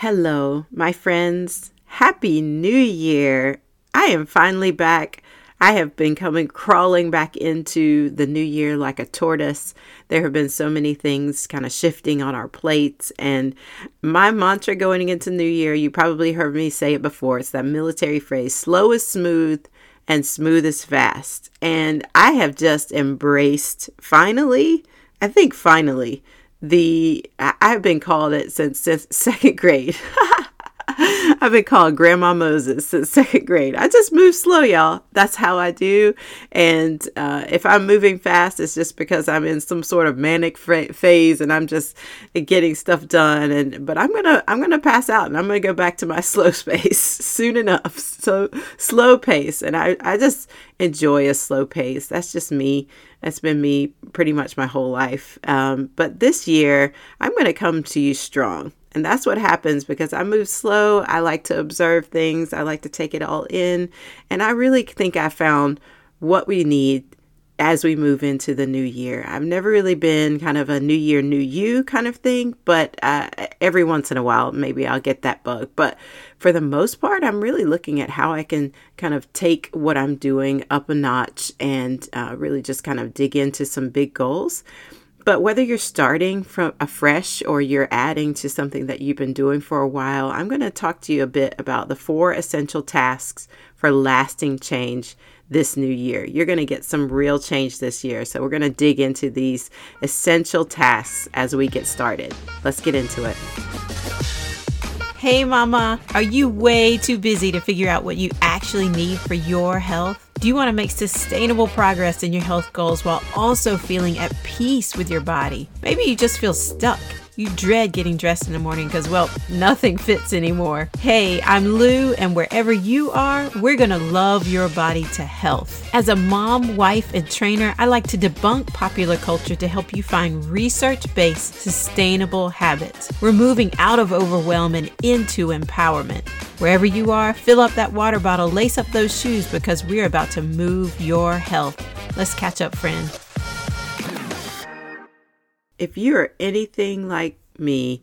Hello, my friends. Happy New Year. I am finally back. I have been coming crawling back into the new year like a tortoise. There have been so many things kind of shifting on our plates. And my mantra going into New Year, you probably heard me say it before, it's that military phrase slow is smooth and smooth is fast. And I have just embraced finally, I think finally, the I've been called it since, since second grade. I've been called Grandma Moses since second grade. I just move slow, y'all. That's how I do. And uh, if I'm moving fast, it's just because I'm in some sort of manic phase and I'm just getting stuff done. And but I'm gonna I'm gonna pass out and I'm gonna go back to my slow space soon enough. So slow pace, and I I just enjoy a slow pace. That's just me. That's been me pretty much my whole life. Um, but this year, I'm going to come to you strong. And that's what happens because I move slow. I like to observe things. I like to take it all in. And I really think I found what we need as we move into the new year. I've never really been kind of a new year, new you kind of thing, but uh, every once in a while, maybe I'll get that bug. But for the most part, I'm really looking at how I can kind of take what I'm doing up a notch and uh, really just kind of dig into some big goals. But whether you're starting from afresh or you're adding to something that you've been doing for a while, I'm going to talk to you a bit about the four essential tasks for lasting change this new year. You're going to get some real change this year. So, we're going to dig into these essential tasks as we get started. Let's get into it. Hey, Mama, are you way too busy to figure out what you actually need for your health? Do you want to make sustainable progress in your health goals while also feeling at peace with your body? Maybe you just feel stuck. You dread getting dressed in the morning because, well, nothing fits anymore. Hey, I'm Lu, and wherever you are, we're going to love your body to health. As a mom, wife, and trainer, I like to debunk popular culture to help you find research based, sustainable habits. We're moving out of overwhelm and into empowerment. Wherever you are, fill up that water bottle, lace up those shoes because we're about to move your health. Let's catch up, friend if you are anything like me,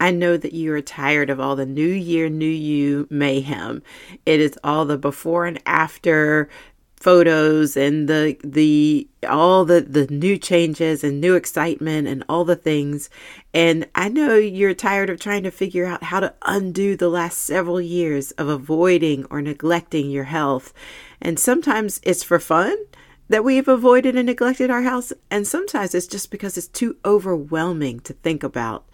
I know that you are tired of all the new year, new you mayhem. It is all the before and after photos and the the all the the new changes and new excitement and all the things and i know you're tired of trying to figure out how to undo the last several years of avoiding or neglecting your health and sometimes it's for fun that we've avoided and neglected our house, and sometimes it's just because it's too overwhelming to think about.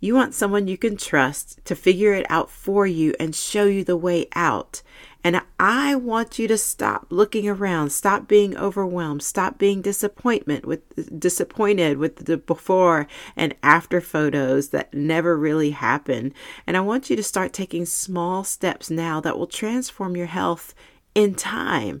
You want someone you can trust to figure it out for you and show you the way out. And I want you to stop looking around, stop being overwhelmed, stop being disappointment with disappointed with the before and after photos that never really happen. And I want you to start taking small steps now that will transform your health in time.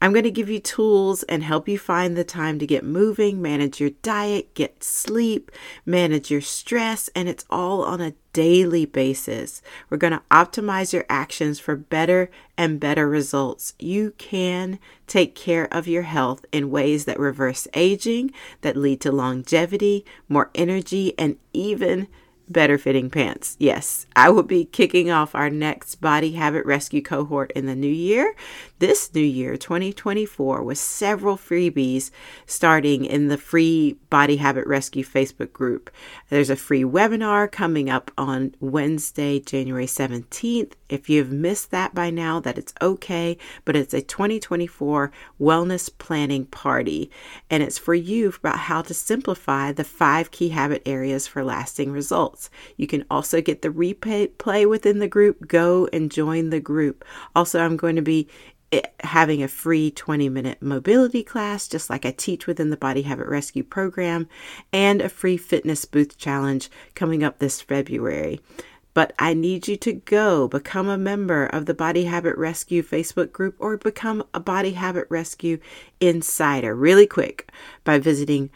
I'm going to give you tools and help you find the time to get moving, manage your diet, get sleep, manage your stress, and it's all on a daily basis. We're going to optimize your actions for better and better results. You can take care of your health in ways that reverse aging, that lead to longevity, more energy, and even better fitting pants. Yes, I will be kicking off our next body habit rescue cohort in the new year this new year, 2024, with several freebies starting in the free Body Habit Rescue Facebook group. There's a free webinar coming up on Wednesday, January 17th. If you've missed that by now, that it's okay, but it's a 2024 wellness planning party, and it's for you about how to simplify the five key habit areas for lasting results. You can also get the replay within the group. Go and join the group. Also, I'm going to be eh, having a free 20 minute mobility class, just like I teach within the Body Habit Rescue program, and a free fitness boost challenge coming up this February. But I need you to go become a member of the Body Habit Rescue Facebook group or become a Body Habit Rescue insider really quick by visiting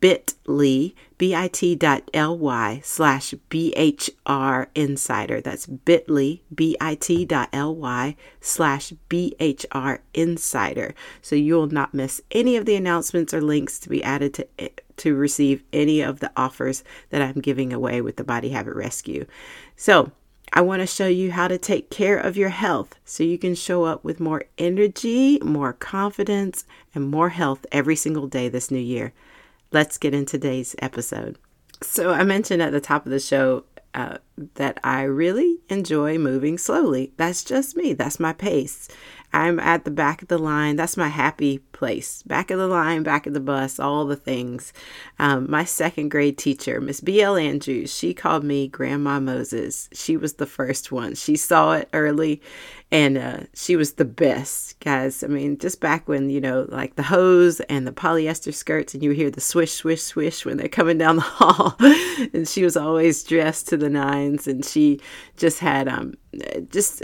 bit.ly bit.ly slash bhr insider that's bit.ly bit.ly slash bhr insider so you will not miss any of the announcements or links to be added to eh, to receive any of the offers that I'm giving away with the Body Habit Rescue. So, I want to show you how to take care of your health so you can show up with more energy, more confidence, and more health every single day this new year. Let's get in today's episode. So, I mentioned at the top of the show uh, that I really enjoy moving slowly. That's just me, that's my pace. I'm at the back of the line. That's my happy place. Back of the line, back of the bus, all the things. Um, my second grade teacher, Miss B.L. Andrews, she called me Grandma Moses. She was the first one. She saw it early and uh, she was the best, guys. I mean, just back when, you know, like the hose and the polyester skirts, and you hear the swish, swish, swish when they're coming down the hall. and she was always dressed to the nines and she just had, um, just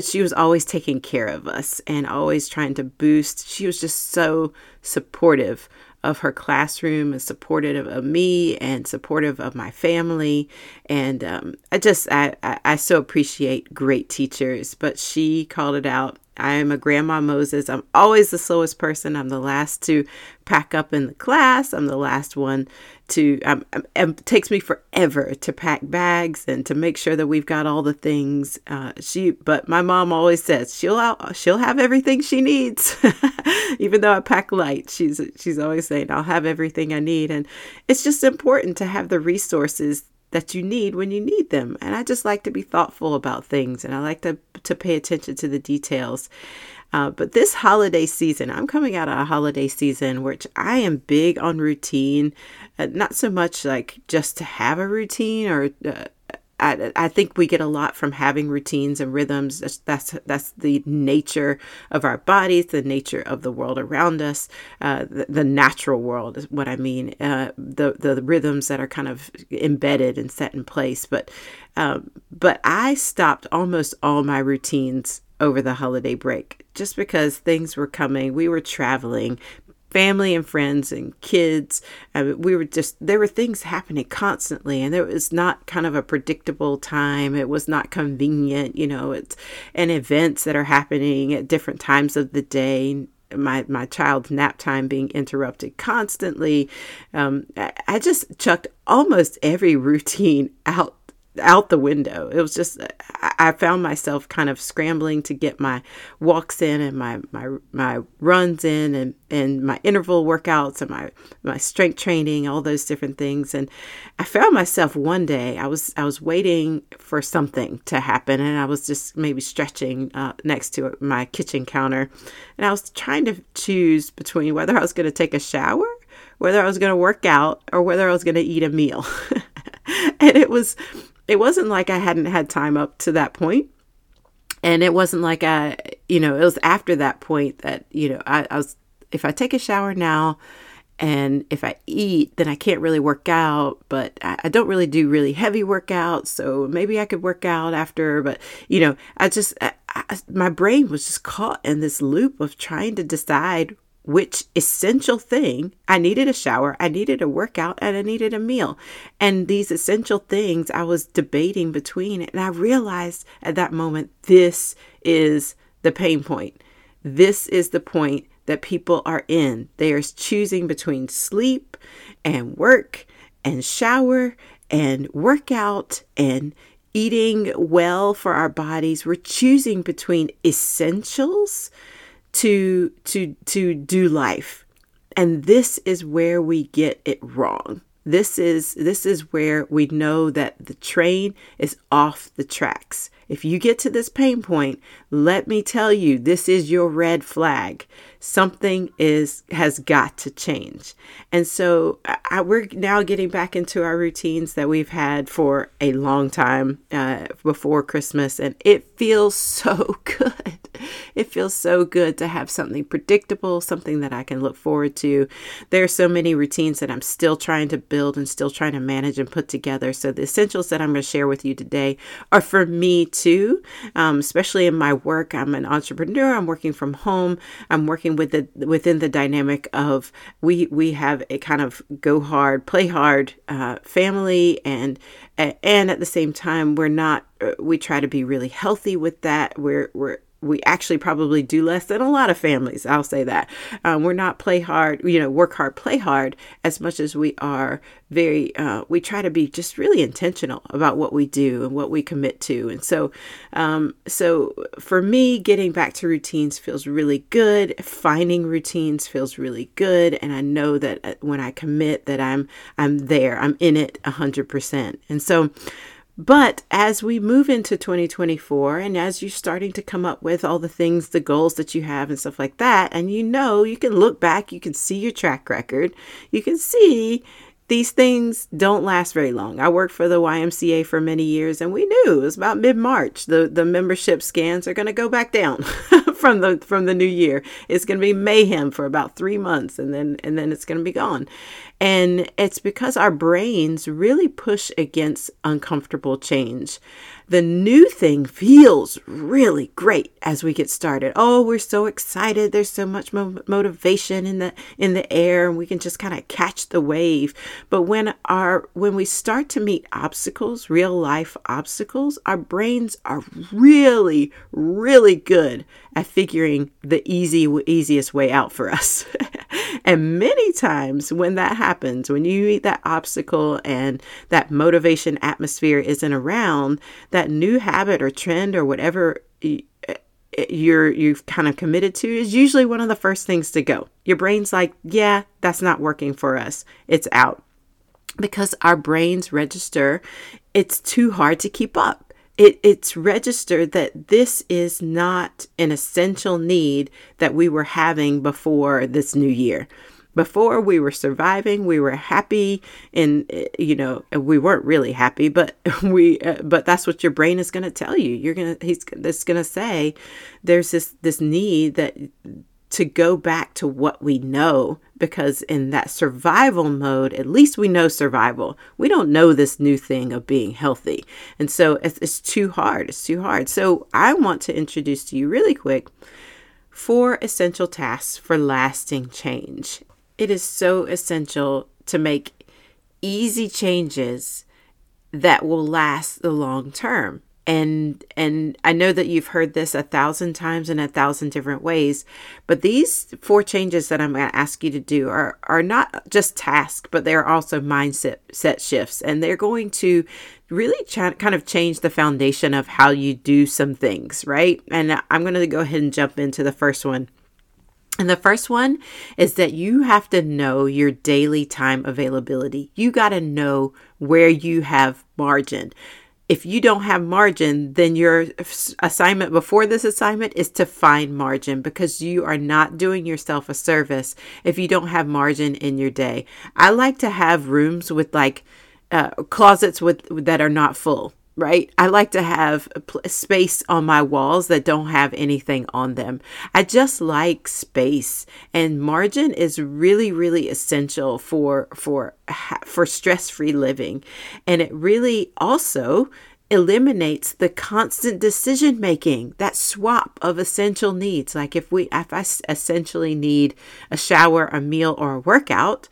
she was always taking care of us and always trying to boost. She was just so supportive of her classroom and supportive of me and supportive of my family. And um, I just, I, I, I so appreciate great teachers, but she called it out I am a grandma Moses. I'm always the slowest person. I'm the last to pack up in the class. I'm the last one to, um, um, it takes me forever to pack bags and to make sure that we've got all the things. Uh, she, but my mom always says she'll, she'll have everything she needs. Even though I pack light, she's, she's always saying I'll have everything I need. And it's just important to have the resources that you need when you need them. And I just like to be thoughtful about things and I like to, to pay attention to the details. Uh, but this holiday season, I'm coming out of a holiday season which I am big on routine, uh, not so much like just to have a routine or uh, I, I think we get a lot from having routines and rhythms. That's, that's, that's the nature of our bodies, the nature of the world around us, uh, the, the, natural world is what I mean. Uh, the the rhythms that are kind of embedded and set in place. But um, but I stopped almost all my routines over the holiday break just because things were coming. We were traveling family and friends and kids. Uh, we were just, there were things happening constantly, and there was not kind of a predictable time. It was not convenient, you know, it's, and events that are happening at different times of the day. My, my child's nap time being interrupted constantly. Um, I, I just chucked almost every routine out out the window. It was just I found myself kind of scrambling to get my walks in and my my my runs in and and my interval workouts and my my strength training, all those different things. And I found myself one day I was I was waiting for something to happen and I was just maybe stretching uh, next to my kitchen counter and I was trying to choose between whether I was going to take a shower, whether I was going to work out or whether I was going to eat a meal. and it was it wasn't like I hadn't had time up to that point. And it wasn't like I, you know, it was after that point that, you know, I, I was, if I take a shower now and if I eat, then I can't really work out, but I, I don't really do really heavy workouts. So maybe I could work out after, but, you know, I just, I, I, my brain was just caught in this loop of trying to decide which essential thing I needed a shower, I needed a workout, and I needed a meal. And these essential things I was debating between, and I realized at that moment this is the pain point. This is the point that people are in. They are choosing between sleep and work and shower and workout and eating well for our bodies. We're choosing between essentials to to to do life. And this is where we get it wrong. This is this is where we know that the train is off the tracks. If you get to this pain point, let me tell you, this is your red flag. Something is has got to change. And so I, we're now getting back into our routines that we've had for a long time uh, before Christmas, and it feels so good. It feels so good to have something predictable, something that I can look forward to. There are so many routines that I'm still trying to build and still trying to manage and put together. So the essentials that I'm going to share with you today are for me too, um, especially in my work. I'm an entrepreneur. I'm working from home. I'm working with the within the dynamic of we we have a kind of go hard, play hard uh, family, and and at the same time we're not uh, we try to be really healthy with that. We're we're we actually probably do less than a lot of families. I'll say that. Um, we're not play hard, you know, work hard, play hard as much as we are very, uh, we try to be just really intentional about what we do and what we commit to. And so, um, so for me, getting back to routines feels really good. Finding routines feels really good. And I know that uh, when I commit that I'm, I'm there, I'm in it a hundred percent. And so, but as we move into 2024 and as you're starting to come up with all the things, the goals that you have and stuff like that, and you know, you can look back, you can see your track record, you can see these things don't last very long. I worked for the YMCA for many years and we knew it was about mid-March the the membership scans are going to go back down from the from the new year. It's going to be mayhem for about 3 months and then and then it's going to be gone. And it's because our brains really push against uncomfortable change. The new thing feels really great as we get started. Oh, we're so excited. There's so much mo- motivation in the in the air and we can just kind of catch the wave. But when our when we start to meet obstacles, real life obstacles, our brains are really really good at figuring the easy easiest way out for us. and many times when that happens, when you meet that obstacle and that motivation atmosphere isn't around, that new habit or trend or whatever eh, you're you've kind of committed to is usually one of the first things to go. Your brain's like, "Yeah, that's not working for us. It's out." Because our brains register it's too hard to keep up it, it's registered that this is not an essential need that we were having before this new year. Before we were surviving, we were happy, and you know we weren't really happy, but we. Uh, but that's what your brain is going to tell you. You're gonna. He's. It's going to say, there's this this need that to go back to what we know because in that survival mode, at least we know survival. We don't know this new thing of being healthy. And so it's, it's too hard. It's too hard. So I want to introduce to you really quick four essential tasks for lasting change. It is so essential to make easy changes that will last the long term and and I know that you've heard this a thousand times in a thousand different ways, but these four changes that I'm going to ask you to do are are not just tasks, but they're also mindset set shifts, and they're going to really kind of change the foundation of how you do some things, right? And I'm going to go ahead and jump into the first one. And the first one is that you have to know your daily time availability. You got to know where you have margin if you don't have margin, then your assignment before this assignment is to find margin because you are not doing yourself a service if you don't have margin in your day. I like to have rooms with like uh, closets with that are not full right? I like to have space on my walls that don't have anything on them. I just like space and margin is really really essential for for for stress-free living. And it really also eliminates the constant decision making that swap of essential needs like if we if i essentially need a shower a meal or a workout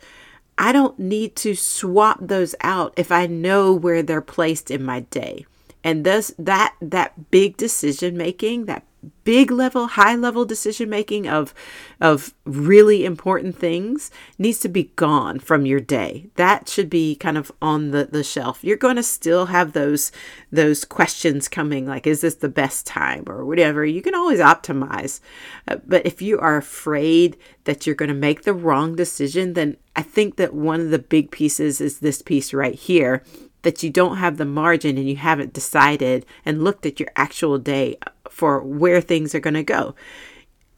I don't need to swap those out if I know where they're placed in my day. And thus that that big decision making, that big level, high level decision making of of really important things needs to be gone from your day. That should be kind of on the, the shelf. You're going to still have those those questions coming like is this the best time or whatever. You can always optimize. Uh, but if you are afraid that you're going to make the wrong decision, then I think that one of the big pieces is this piece right here that you don't have the margin and you haven't decided and looked at your actual day for where things are going to go.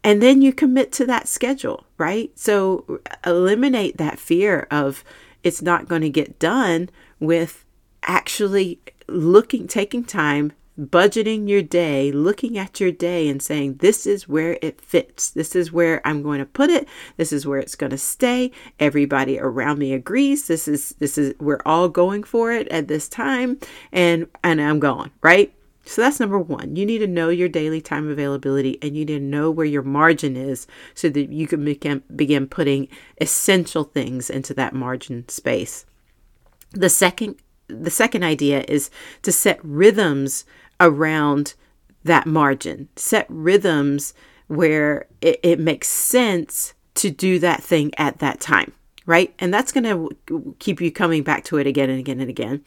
And then you commit to that schedule, right? So eliminate that fear of it's not going to get done with actually looking, taking time budgeting your day, looking at your day and saying, this is where it fits. This is where I'm going to put it. This is where it's going to stay. Everybody around me agrees. This is, this is, we're all going for it at this time and, and I'm going, right? So that's number one. You need to know your daily time availability and you need to know where your margin is so that you can begin, begin putting essential things into that margin space. The second the second idea is to set rhythms around that margin. Set rhythms where it, it makes sense to do that thing at that time, right? And that's going to keep you coming back to it again and again and again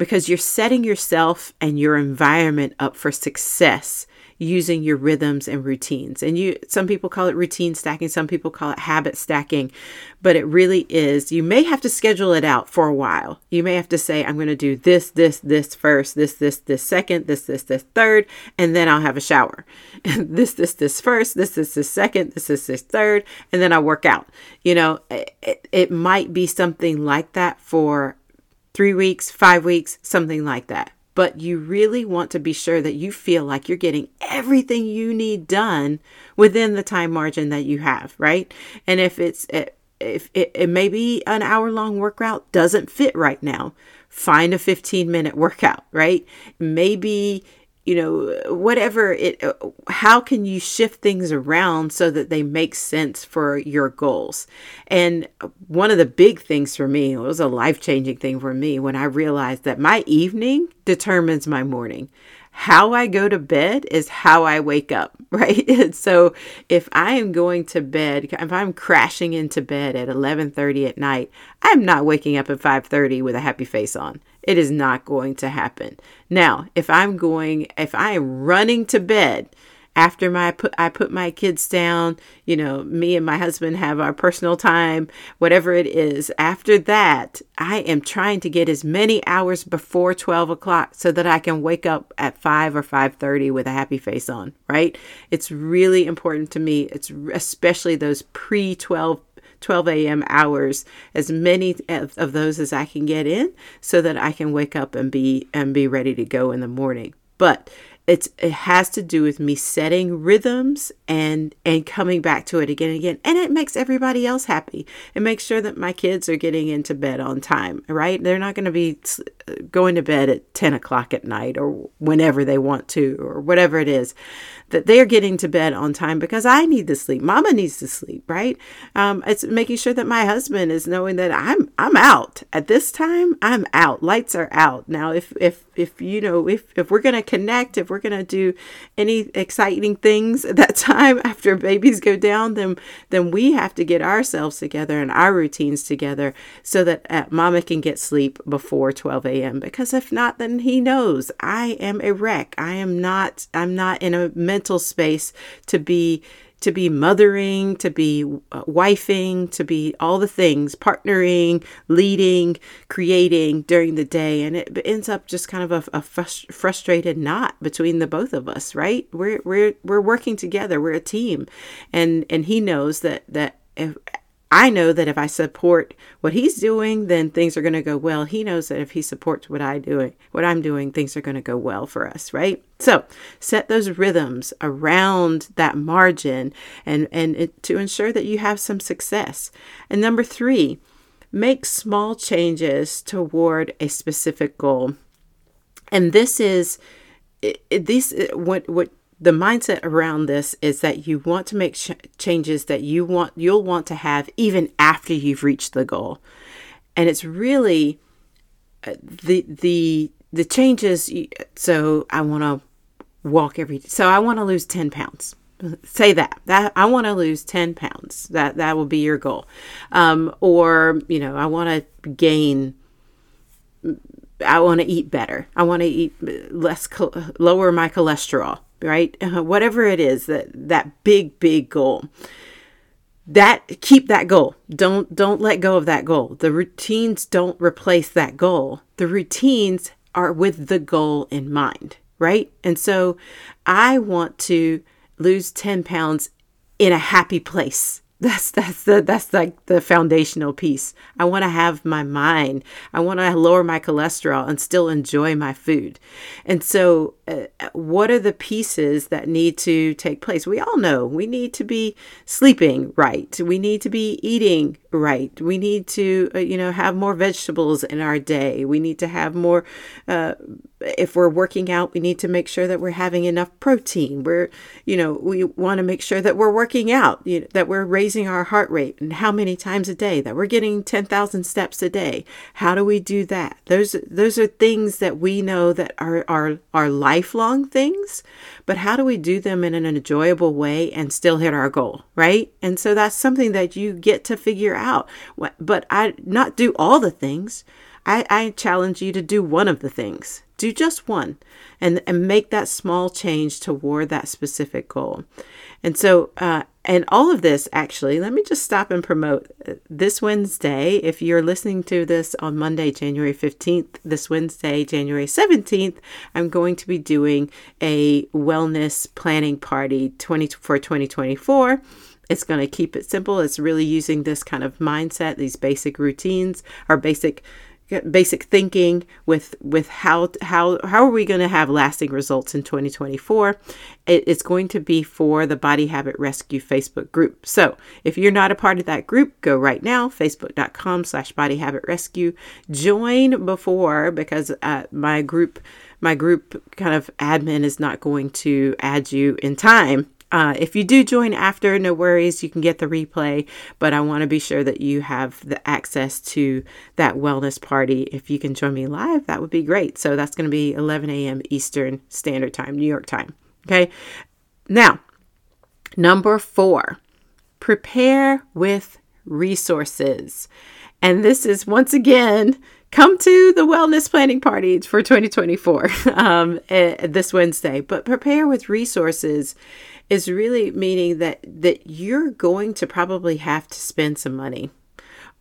because you're setting yourself and your environment up for success using your rhythms and routines. And you some people call it routine stacking, some people call it habit stacking, but it really is. You may have to schedule it out for a while. You may have to say I'm going to do this this this first, this this this second, this this this third, and then I'll have a shower. this this this first, this this this second, this is this third, and then I work out. You know, it, it might be something like that for 3 weeks, 5 weeks, something like that but you really want to be sure that you feel like you're getting everything you need done within the time margin that you have, right? And if it's eh, if it, it may be an hour long workout doesn't fit right now, find a 15 minute workout, right? Maybe you know whatever it uh, how can you shift things around so that they make sense for your goals? And one of the big things for me it was a life-changing thing for me when i realized that my evening determines my morning how I go to bed is how I wake up, right? So if I am going to bed, if I'm crashing into bed at 11:30 at night, I'm not waking up at 5:30 with a happy face on. It is not going to happen. Now, if I'm going if I am running to bed after my put I put my kids down, you know, me and my husband have our personal time, whatever it is. After that, I am trying to get as many hours before twelve o'clock so that I can wake up at five or five thirty with a happy face on. Right? It's really important to me. It's especially those pre twelve 12 a.m. hours, as many of, of, those as I can get in so that I can wake up and be and be ready to go in the morning. But it's it has to do with me setting rhythms and and coming back to it again and again. And it makes everybody else happy. It makes sure that my kids are getting into bed on time right? They're not going to be uh, going to bed at 10 o'clock at night or whenever they want to or whatever it is that they're getting to bed on time because I need to sleep. Mama needs to sleep, right? Um, it's making sure that my husband is knowing that I'm I'm out at this time. I'm out. Lights are out now. If if if you know if if we're gonna connect, if we're gonna do any exciting things at that time after babies go down, then then we have to get ourselves together and our routines together so that uh, Mama can get sleep before 12 a.m. Because if not, then he knows I am a wreck. I am not. I'm not in a mental mental space to be to be mothering, to be uh, wifing, to be all the things, partnering, leading, creating during the day. And it ends up just kind of a, a frust- frustrated knot between the both of us, right? We're, we're, we're working together. We're a team. And, and he knows that, that if, I know that if I support what he's doing, then things are going to go well. He knows that if he supports what I doing, what I'm doing, things are going to go well for us, right? So set those rhythms around that margin and and it, to ensure that you have some success. And number three, make small changes toward a specific goal. And this is it, it, these what what the mindset around this is that you want to make ch- changes that you want you'll want to have even after you've reached the goal. And it's really uh, the the the changes so i want to walk every so i want to lose 10 pounds. Say that that i want to lose 10 pounds. That that will be your goal. Um, or you know i want to gain i want to eat better. I want to eat less lower my cholesterol right? Uh, whatever it is that that big big goal. That keep that goal. Don't don't let go of that goal. The routines don't replace that goal. The routines are with the goal in mind, right? And so I want to lose 10 pounds in a happy place that's that's the that's like the foundational piece. I want to have my mind. I want to lower my cholesterol and still enjoy my food. And so, uh, what are the pieces that need to take place? We all know we need to be sleeping right. We need to be eating right. We need to, uh, you know, have more vegetables in our day. We need to have more. Uh, if we're working out, we need to make sure that we're having enough protein. We're, you know, we want to make sure that we're working out. You know, that we're raising raising our heart rate and how many times a day, that we're getting 10,000 steps a day. How do we do that? Those, those are things that we know that are, are, are lifelong things, but how do we do them in an enjoyable way and still hit our goal, right? And so that's something that you get to figure out. But I not do all the things. I, I challenge you to do one of the things. Do just one and, and make that small change toward that specific goal. And so, uh, and all of this actually, let me just stop and promote uh, this Wednesday. If you're listening to this on Monday, January 15th, this Wednesday, January 17th, I'm going to be doing a wellness planning party 20, for 2024. It's going to keep it simple. It's really using this kind of mindset, these basic routines our basic basic thinking with with how how how are we going to have lasting results in 2024 it, it's going to be for the body habit rescue facebook group. So if you're not a part of that group go right now facebook.com slash body habit rescue. Join before because uh, my group my group kind of admin is not going to add you in time uh, if you do join after, no worries, you can get the replay, but I want to be sure that you have the access to that wellness party. If you can join me live, that would be great. So that's going to be 11 a.m. Eastern Standard Time, New York time. Okay. Now, number four, prepare with resources. And this is once again, come to the wellness planning party for 2024 um, uh, this Wednesday, but prepare with resources is really meaning that that you're going to probably have to spend some money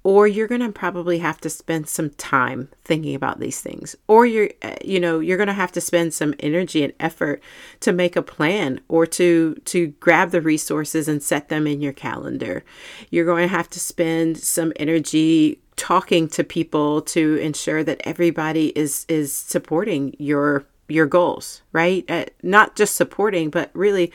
or you're going to probably have to spend some time thinking about these things or you're uh, you know you're going to have to spend some energy and effort to make a plan or to to grab the resources and set them in your calendar. You're going to have to spend some energy talking to people to ensure that everybody is is supporting your your goals, right? Uh, not just supporting, but really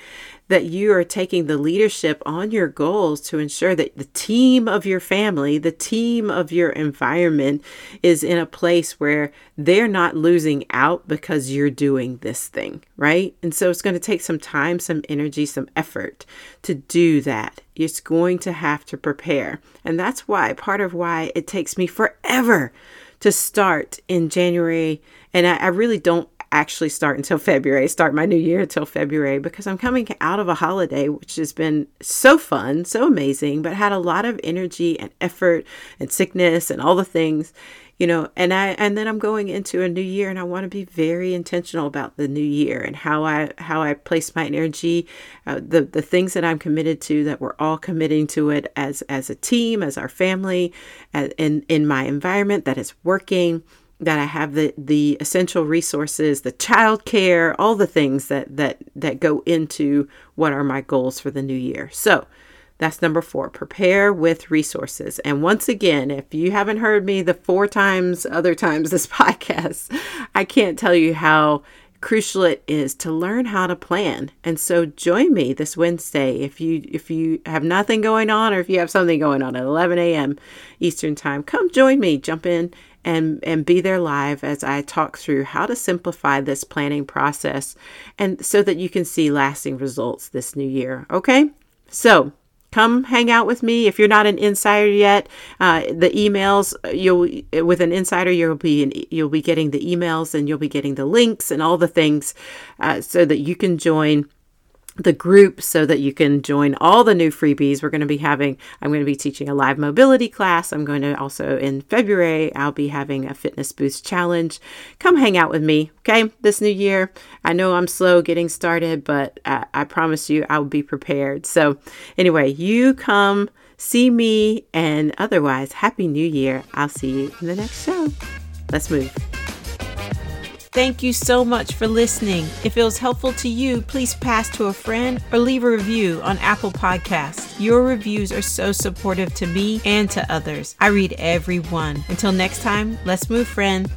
that you are taking the leadership on your goals to ensure that the team of your family, the team of your environment is in a place where they're not losing out because you're doing this thing, right? And so it's going to take some time, some energy, some effort to do that. It's going to have to prepare. And that's why, part of why it takes me forever to start in January. And I, I really don't actually start until February, start my new year until February because I'm coming out of a holiday which has been so fun, so amazing, but had a lot of energy and effort and sickness and all the things, you know, and I and then I'm going into a new year and I want to be very intentional about the new year and how I how I place my energy, uh, the the things that I'm committed to that we're all committing to it as as a team, as our family, uh, in in my environment that is working that I have the the essential resources, the child care, all the things that that that go into what are my goals for the new year. So that's number four. Prepare with resources. And once again, if you haven't heard me the four times, other times this podcast, I can't tell you how crucial it is to learn how to plan. And so join me this Wednesday if you if you have nothing going on or if you have something going on at 11 a.m. Eastern time. Come join me. Jump in and, and be there live as I talk through how to simplify this planning process and so that you can see lasting results this new year. Okay? So, come hang out with me if you're not an insider yet uh, the emails you'll with an insider you'll be you'll be getting the emails and you'll be getting the links and all the things uh, so that you can join the group so that you can join all the new freebies. We're going to be having, I'm going to be teaching a live mobility class. I'm going to also in February, I'll be having a fitness boost challenge. Come hang out with me, okay, this new year. I know I'm slow getting started, but I, I promise you I'll be prepared. So, anyway, you come see me, and otherwise, Happy New Year. I'll see you in the next show. Let's move. Thank you so much for listening. If it was helpful to you, please pass to a friend or leave a review on Apple Podcasts. Your reviews are so supportive to me and to others. I read every one. Until next time, let's move, friend.